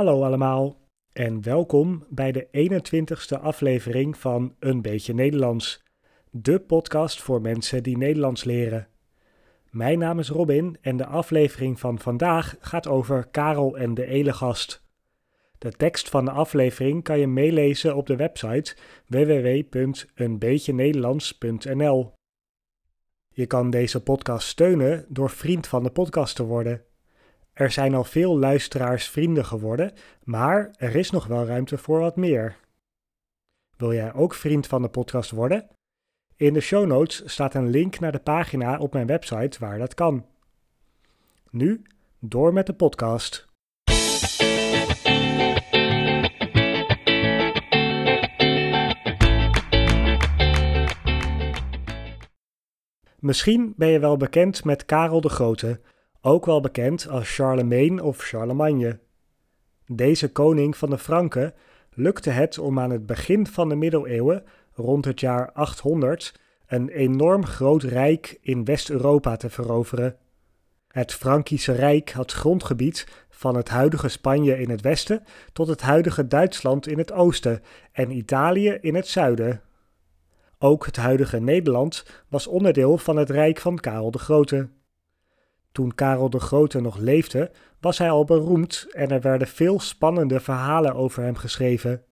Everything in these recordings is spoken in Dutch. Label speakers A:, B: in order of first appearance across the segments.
A: Hallo allemaal en welkom bij de 21ste aflevering van Een beetje Nederlands, de podcast voor mensen die Nederlands leren. Mijn naam is Robin en de aflevering van vandaag gaat over Karel en de Elegast. De tekst van de aflevering kan je meelezen op de website www.eenbeetjenederlands.nl. Je kan deze podcast steunen door vriend van de podcast te worden. Er zijn al veel luisteraars vrienden geworden, maar er is nog wel ruimte voor wat meer. Wil jij ook vriend van de podcast worden? In de show notes staat een link naar de pagina op mijn website waar dat kan. Nu door met de podcast. Misschien ben je wel bekend met Karel de Grote, ook wel bekend als Charlemagne of Charlemagne. Deze koning van de Franken lukte het om aan het begin van de middeleeuwen, rond het jaar 800, een enorm groot rijk in West-Europa te veroveren. Het Frankische Rijk had grondgebied van het huidige Spanje in het westen tot het huidige Duitsland in het oosten en Italië in het zuiden. Ook het huidige Nederland was onderdeel van het rijk van Karel de Grote. Toen Karel de Grote nog leefde, was hij al beroemd en er werden veel spannende verhalen over hem geschreven.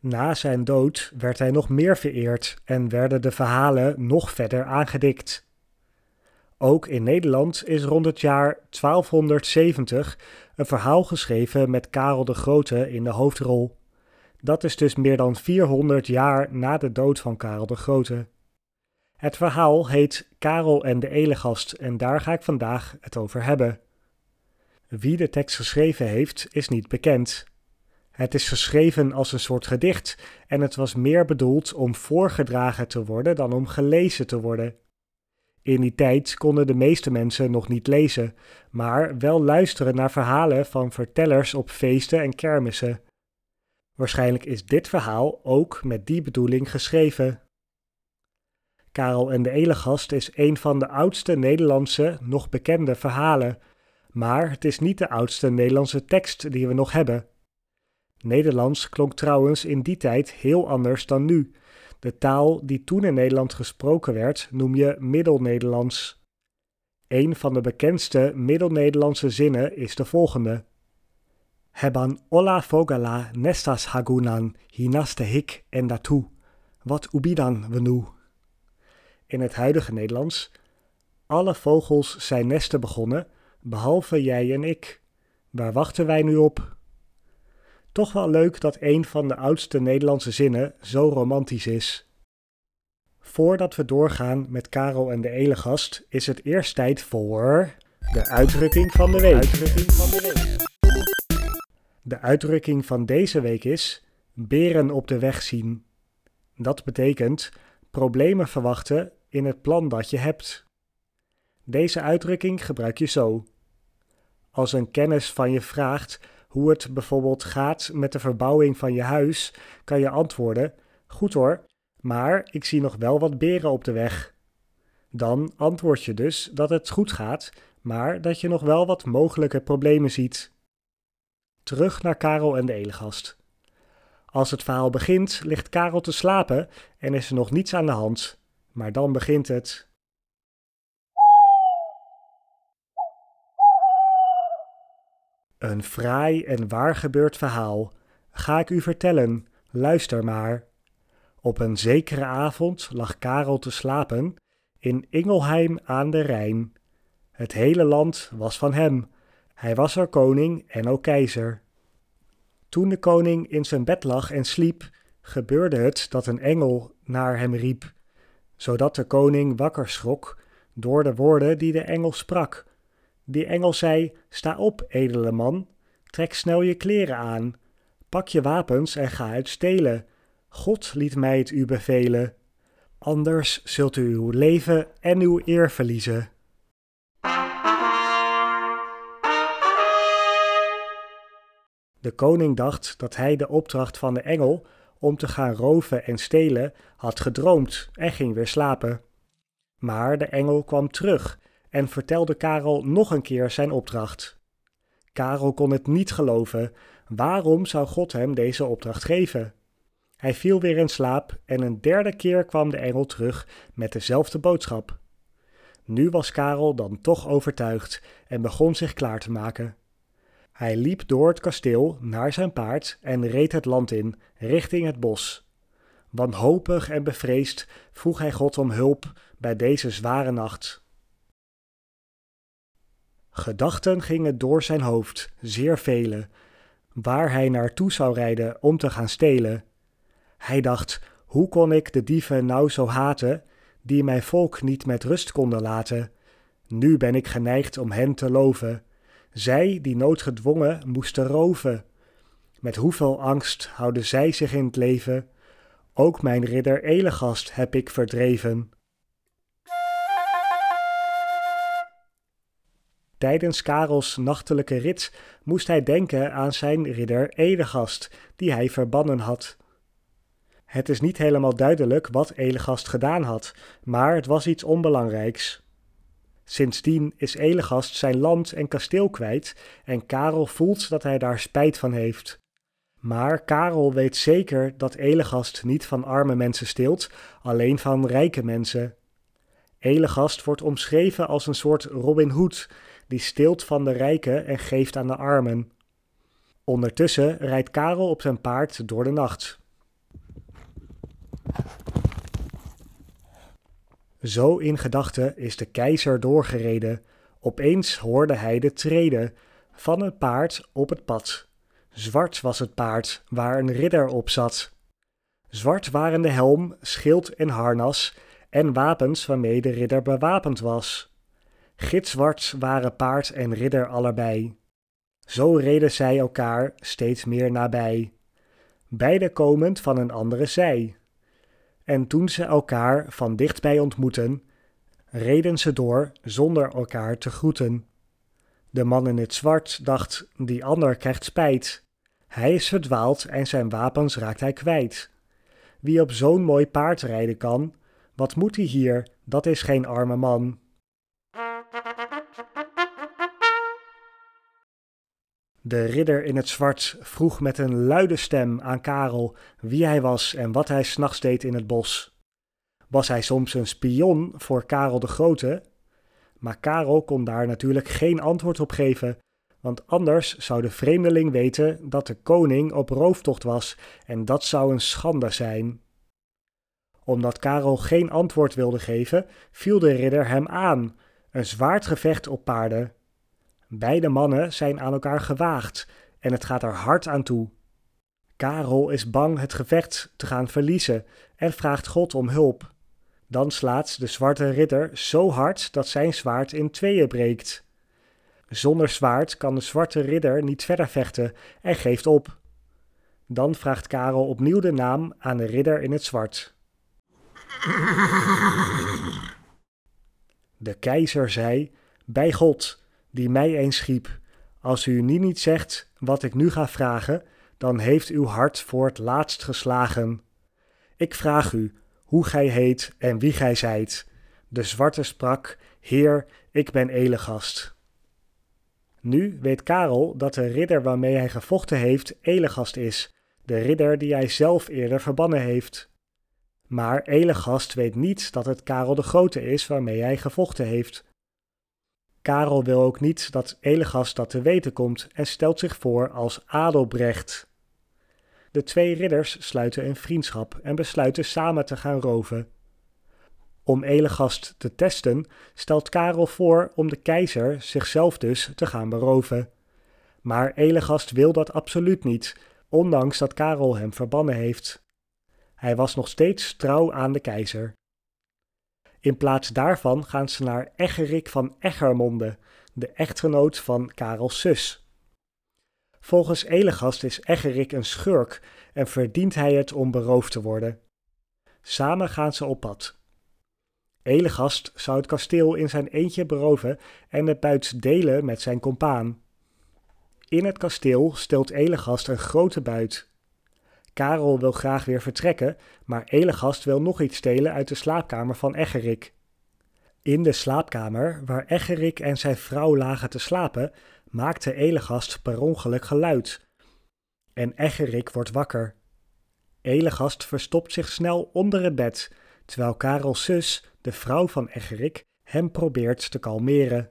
A: Na zijn dood werd hij nog meer vereerd en werden de verhalen nog verder aangedikt. Ook in Nederland is rond het jaar 1270 een verhaal geschreven met Karel de Grote in de hoofdrol. Dat is dus meer dan 400 jaar na de dood van Karel de Grote. Het verhaal heet Karel en de Elegast en daar ga ik vandaag het over hebben. Wie de tekst geschreven heeft, is niet bekend. Het is geschreven als een soort gedicht en het was meer bedoeld om voorgedragen te worden dan om gelezen te worden. In die tijd konden de meeste mensen nog niet lezen, maar wel luisteren naar verhalen van vertellers op feesten en kermissen. Waarschijnlijk is dit verhaal ook met die bedoeling geschreven. Karel en de Elegast is een van de oudste Nederlandse nog bekende verhalen, maar het is niet de oudste Nederlandse tekst die we nog hebben. Nederlands klonk trouwens in die tijd heel anders dan nu. De taal die toen in Nederland gesproken werd, noem je Middelnederlands. Een van de bekendste Middelnederlandse zinnen is de volgende. Heban olla vogala nestas hagunan hinaste hik en datu. Wat ubidan we nu? In het huidige Nederlands. Alle vogels zijn nesten begonnen, behalve jij en ik. Waar wachten wij nu op? Toch wel leuk dat een van de oudste Nederlandse zinnen zo romantisch is. Voordat we doorgaan met Karel en de Elegast, is het eerst tijd voor de uitdrukking van de week. Uitdrukking van de, week. de uitdrukking van deze week is beren op de weg zien. Dat betekent problemen verwachten in het plan dat je hebt. Deze uitdrukking gebruik je zo. Als een kennis van je vraagt hoe het bijvoorbeeld gaat met de verbouwing van je huis, kan je antwoorden: Goed hoor, maar ik zie nog wel wat beren op de weg. Dan antwoord je dus dat het goed gaat, maar dat je nog wel wat mogelijke problemen ziet. Terug naar Karel en de Elegast. Als het verhaal begint, ligt Karel te slapen en is er nog niets aan de hand. Maar dan begint het. Een fraai en waar gebeurd verhaal. Ga ik u vertellen, luister maar. Op een zekere avond lag Karel te slapen in Ingelheim aan de Rijn. Het hele land was van hem. Hij was er koning en ook keizer. Toen de koning in zijn bed lag en sliep, gebeurde het dat een engel naar hem riep, zodat de koning wakker schrok door de woorden die de engel sprak. Die engel zei: Sta op, edele man, trek snel je kleren aan, pak je wapens en ga uit stelen. God liet mij het u bevelen. Anders zult u uw leven en uw eer verliezen. De koning dacht dat hij de opdracht van de engel om te gaan roven en stelen had gedroomd en ging weer slapen. Maar de engel kwam terug en vertelde Karel nog een keer zijn opdracht. Karel kon het niet geloven. Waarom zou God hem deze opdracht geven? Hij viel weer in slaap en een derde keer kwam de engel terug met dezelfde boodschap. Nu was Karel dan toch overtuigd en begon zich klaar te maken. Hij liep door het kasteel naar zijn paard en reed het land in, richting het bos. Wanhopig en bevreesd vroeg hij God om hulp bij deze zware nacht. Gedachten gingen door zijn hoofd, zeer vele, waar hij naartoe zou rijden om te gaan stelen. Hij dacht: hoe kon ik de dieven nou zo haten, die mijn volk niet met rust konden laten? Nu ben ik geneigd om hen te loven, zij die noodgedwongen moesten roven. Met hoeveel angst houden zij zich in het leven? Ook mijn ridder Elegast heb ik verdreven. Tijdens Karels nachtelijke rit moest hij denken aan zijn ridder Elegast, die hij verbannen had. Het is niet helemaal duidelijk wat Elegast gedaan had, maar het was iets onbelangrijks. Sindsdien is Elegast zijn land en kasteel kwijt en Karel voelt dat hij daar spijt van heeft. Maar Karel weet zeker dat Elegast niet van arme mensen steelt, alleen van rijke mensen. Elegast wordt omschreven als een soort Robin Hood, die steelt van de rijken en geeft aan de armen. Ondertussen rijdt Karel op zijn paard door de nacht. Zo in gedachten is de keizer doorgereden. Opeens hoorde hij de treden van een paard op het pad. Zwart was het paard waar een ridder op zat. Zwart waren de helm, schild en harnas en wapens waarmee de ridder bewapend was. Gitzwart waren paard en ridder allebei. Zo reden zij elkaar steeds meer nabij, beide komend van een andere zij. En toen ze elkaar van dichtbij ontmoeten, reden ze door zonder elkaar te groeten. De man in het zwart dacht: die ander krijgt spijt. Hij is verdwaald en zijn wapens raakt hij kwijt. Wie op zo'n mooi paard rijden kan, wat moet hij hier? Dat is geen arme man. De ridder in het zwart vroeg met een luide stem aan Karel wie hij was en wat hij s'nachts deed in het bos. Was hij soms een spion voor Karel de Grote? Maar Karel kon daar natuurlijk geen antwoord op geven, want anders zou de vreemdeling weten dat de koning op rooftocht was en dat zou een schande zijn. Omdat Karel geen antwoord wilde geven, viel de ridder hem aan, een zwaardgevecht op paarden. Beide mannen zijn aan elkaar gewaagd en het gaat er hard aan toe. Karel is bang het gevecht te gaan verliezen en vraagt God om hulp. Dan slaat de zwarte ridder zo hard dat zijn zwaard in tweeën breekt. Zonder zwaard kan de zwarte ridder niet verder vechten en geeft op. Dan vraagt Karel opnieuw de naam aan de ridder in het zwart. De keizer zei: Bij God, die mij eens schiep, als u nu niet zegt wat ik nu ga vragen, dan heeft uw hart voor het laatst geslagen. Ik vraag u, hoe gij heet en wie gij zijt. De zwarte sprak, Heer, ik ben Elegast. Nu weet Karel dat de ridder waarmee hij gevochten heeft Elegast is, de ridder die hij zelf eerder verbannen heeft. Maar Elegast weet niet dat het Karel de Grote is waarmee hij gevochten heeft. Karel wil ook niet dat Elegast dat te weten komt en stelt zich voor als Adelbrecht. De twee ridders sluiten een vriendschap en besluiten samen te gaan roven. Om Elegast te testen, stelt Karel voor om de keizer zichzelf dus te gaan beroven. Maar Elegast wil dat absoluut niet, ondanks dat Karel hem verbannen heeft. Hij was nog steeds trouw aan de keizer. In plaats daarvan gaan ze naar Egerik van Egermonde, de echtgenoot van Karels zus. Volgens Elegast is Egerik een schurk en verdient hij het om beroofd te worden. Samen gaan ze op pad. Elegast zou het kasteel in zijn eentje beroven en het buit delen met zijn compaan. In het kasteel stelt Elegast een grote buit. Karel wil graag weer vertrekken, maar Elegast wil nog iets stelen uit de slaapkamer van Egerik. In de slaapkamer, waar Egerik en zijn vrouw lagen te slapen, maakte Elegast per ongeluk geluid. En Egerik wordt wakker. Elegast verstopt zich snel onder het bed, terwijl Karels zus, de vrouw van Egerik, hem probeert te kalmeren.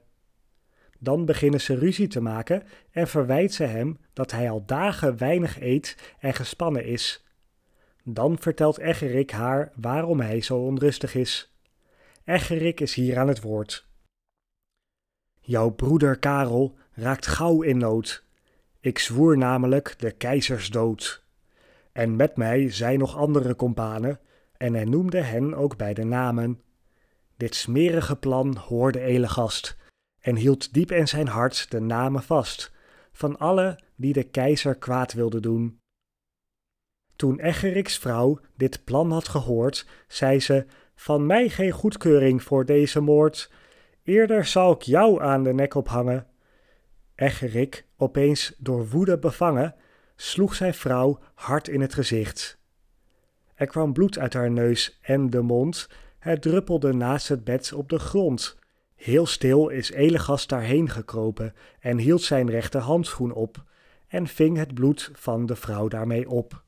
A: Dan beginnen ze ruzie te maken en verwijt ze hem dat hij al dagen weinig eet en gespannen is. Dan vertelt Egerik haar waarom hij zo onrustig is. Egerik is hier aan het woord. Jouw broeder Karel raakt gauw in nood. Ik zwoer namelijk de keizers dood. En met mij zijn nog andere kompanen, en hij noemde hen ook bij de namen. Dit smerige plan hoorde Elegast en hield diep in zijn hart de namen vast van alle die de keizer kwaad wilden doen. Toen Egeriks vrouw dit plan had gehoord, zei ze: Van mij geen goedkeuring voor deze moord. Eerder zal ik jou aan de nek ophangen. Egerik, opeens door woede bevangen, sloeg zijn vrouw hard in het gezicht. Er kwam bloed uit haar neus en de mond, het druppelde naast het bed op de grond. Heel stil is Elegas daarheen gekropen en hield zijn rechterhandschoen op en ving het bloed van de vrouw daarmee op.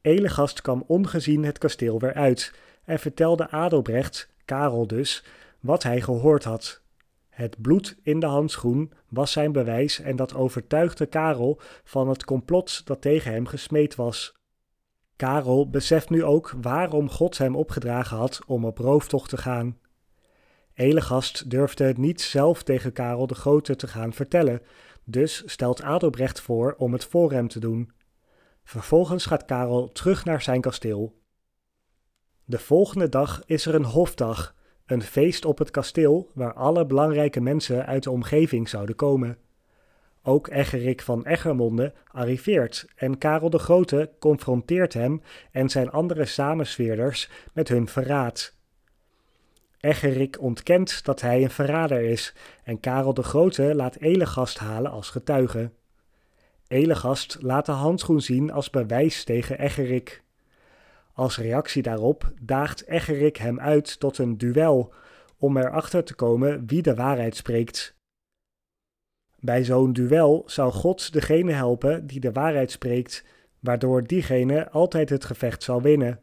A: Elegast kwam ongezien het kasteel weer uit en vertelde Adelbrecht, Karel dus, wat hij gehoord had. Het bloed in de handschoen was zijn bewijs en dat overtuigde Karel van het complot dat tegen hem gesmeed was. Karel beseft nu ook waarom God hem opgedragen had om op rooftocht te gaan. Elegast durfde het niet zelf tegen Karel de Grote te gaan vertellen, dus stelt Adelbrecht voor om het voor hem te doen. Vervolgens gaat Karel terug naar zijn kasteel. De volgende dag is er een hofdag, een feest op het kasteel waar alle belangrijke mensen uit de omgeving zouden komen. Ook Egerik van Eggermonde arriveert en Karel de Grote confronteert hem en zijn andere samensweerders met hun verraad. Egerik ontkent dat hij een verrader is en Karel de Grote laat Elegast halen als getuige. Elegast laat de handschoen zien als bewijs tegen Egerik. Als reactie daarop daagt Egerik hem uit tot een duel om erachter te komen wie de waarheid spreekt. Bij zo'n duel zou God degene helpen die de waarheid spreekt, waardoor diegene altijd het gevecht zal winnen.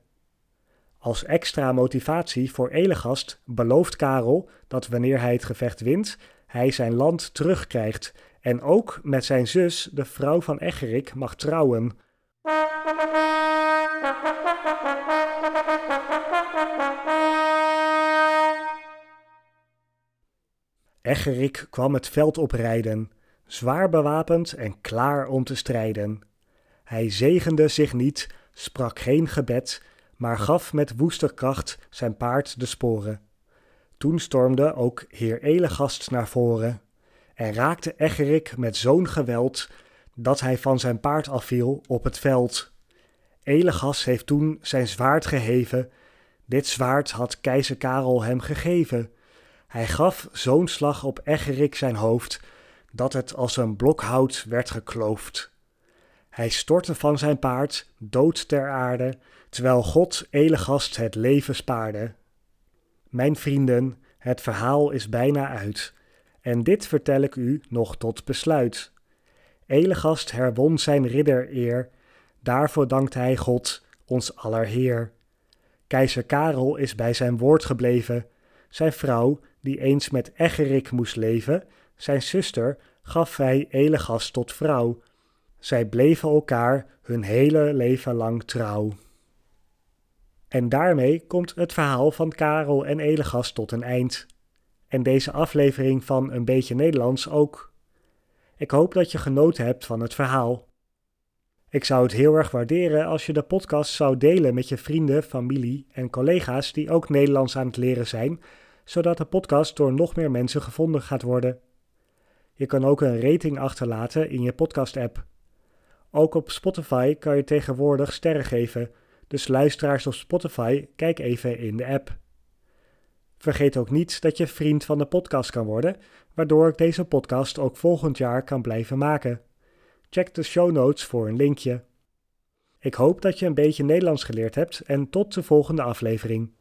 A: Als extra motivatie voor Elegast belooft Karel dat wanneer hij het gevecht wint, hij zijn land terugkrijgt en ook met zijn zus, de vrouw van Egerik, mag trouwen. Egerik kwam het veld oprijden, zwaar bewapend en klaar om te strijden. Hij zegende zich niet, sprak geen gebed, maar gaf met woeste kracht zijn paard de sporen. Toen stormde ook heer Elegast naar voren en raakte Egerik met zo'n geweld dat hij van zijn paard afviel op het veld. Elegas heeft toen zijn zwaard geheven. Dit zwaard had keizer Karel hem gegeven. Hij gaf zo'n slag op Egerik zijn hoofd, dat het als een blok hout werd gekloofd. Hij stortte van zijn paard, dood ter aarde, terwijl God Elegast het leven spaarde. Mijn vrienden, het verhaal is bijna uit, en dit vertel ik u nog tot besluit. Elegast herwon zijn riddereer, daarvoor dankt hij God, ons aller Heer. Keizer Karel is bij zijn woord gebleven, zijn vrouw, die eens met Egerik moest leven, zijn zuster, gaf hij Elegast tot vrouw. Zij bleven elkaar hun hele leven lang trouw. En daarmee komt het verhaal van Karel en Elegast tot een eind. En deze aflevering van Een beetje Nederlands ook. Ik hoop dat je genoten hebt van het verhaal. Ik zou het heel erg waarderen als je de podcast zou delen met je vrienden, familie en collega's die ook Nederlands aan het leren zijn, zodat de podcast door nog meer mensen gevonden gaat worden. Je kan ook een rating achterlaten in je podcast-app. Ook op Spotify kan je tegenwoordig sterren geven, dus luisteraars op Spotify, kijk even in de app. Vergeet ook niet dat je vriend van de podcast kan worden, waardoor ik deze podcast ook volgend jaar kan blijven maken. Check de show notes voor een linkje. Ik hoop dat je een beetje Nederlands geleerd hebt en tot de volgende aflevering.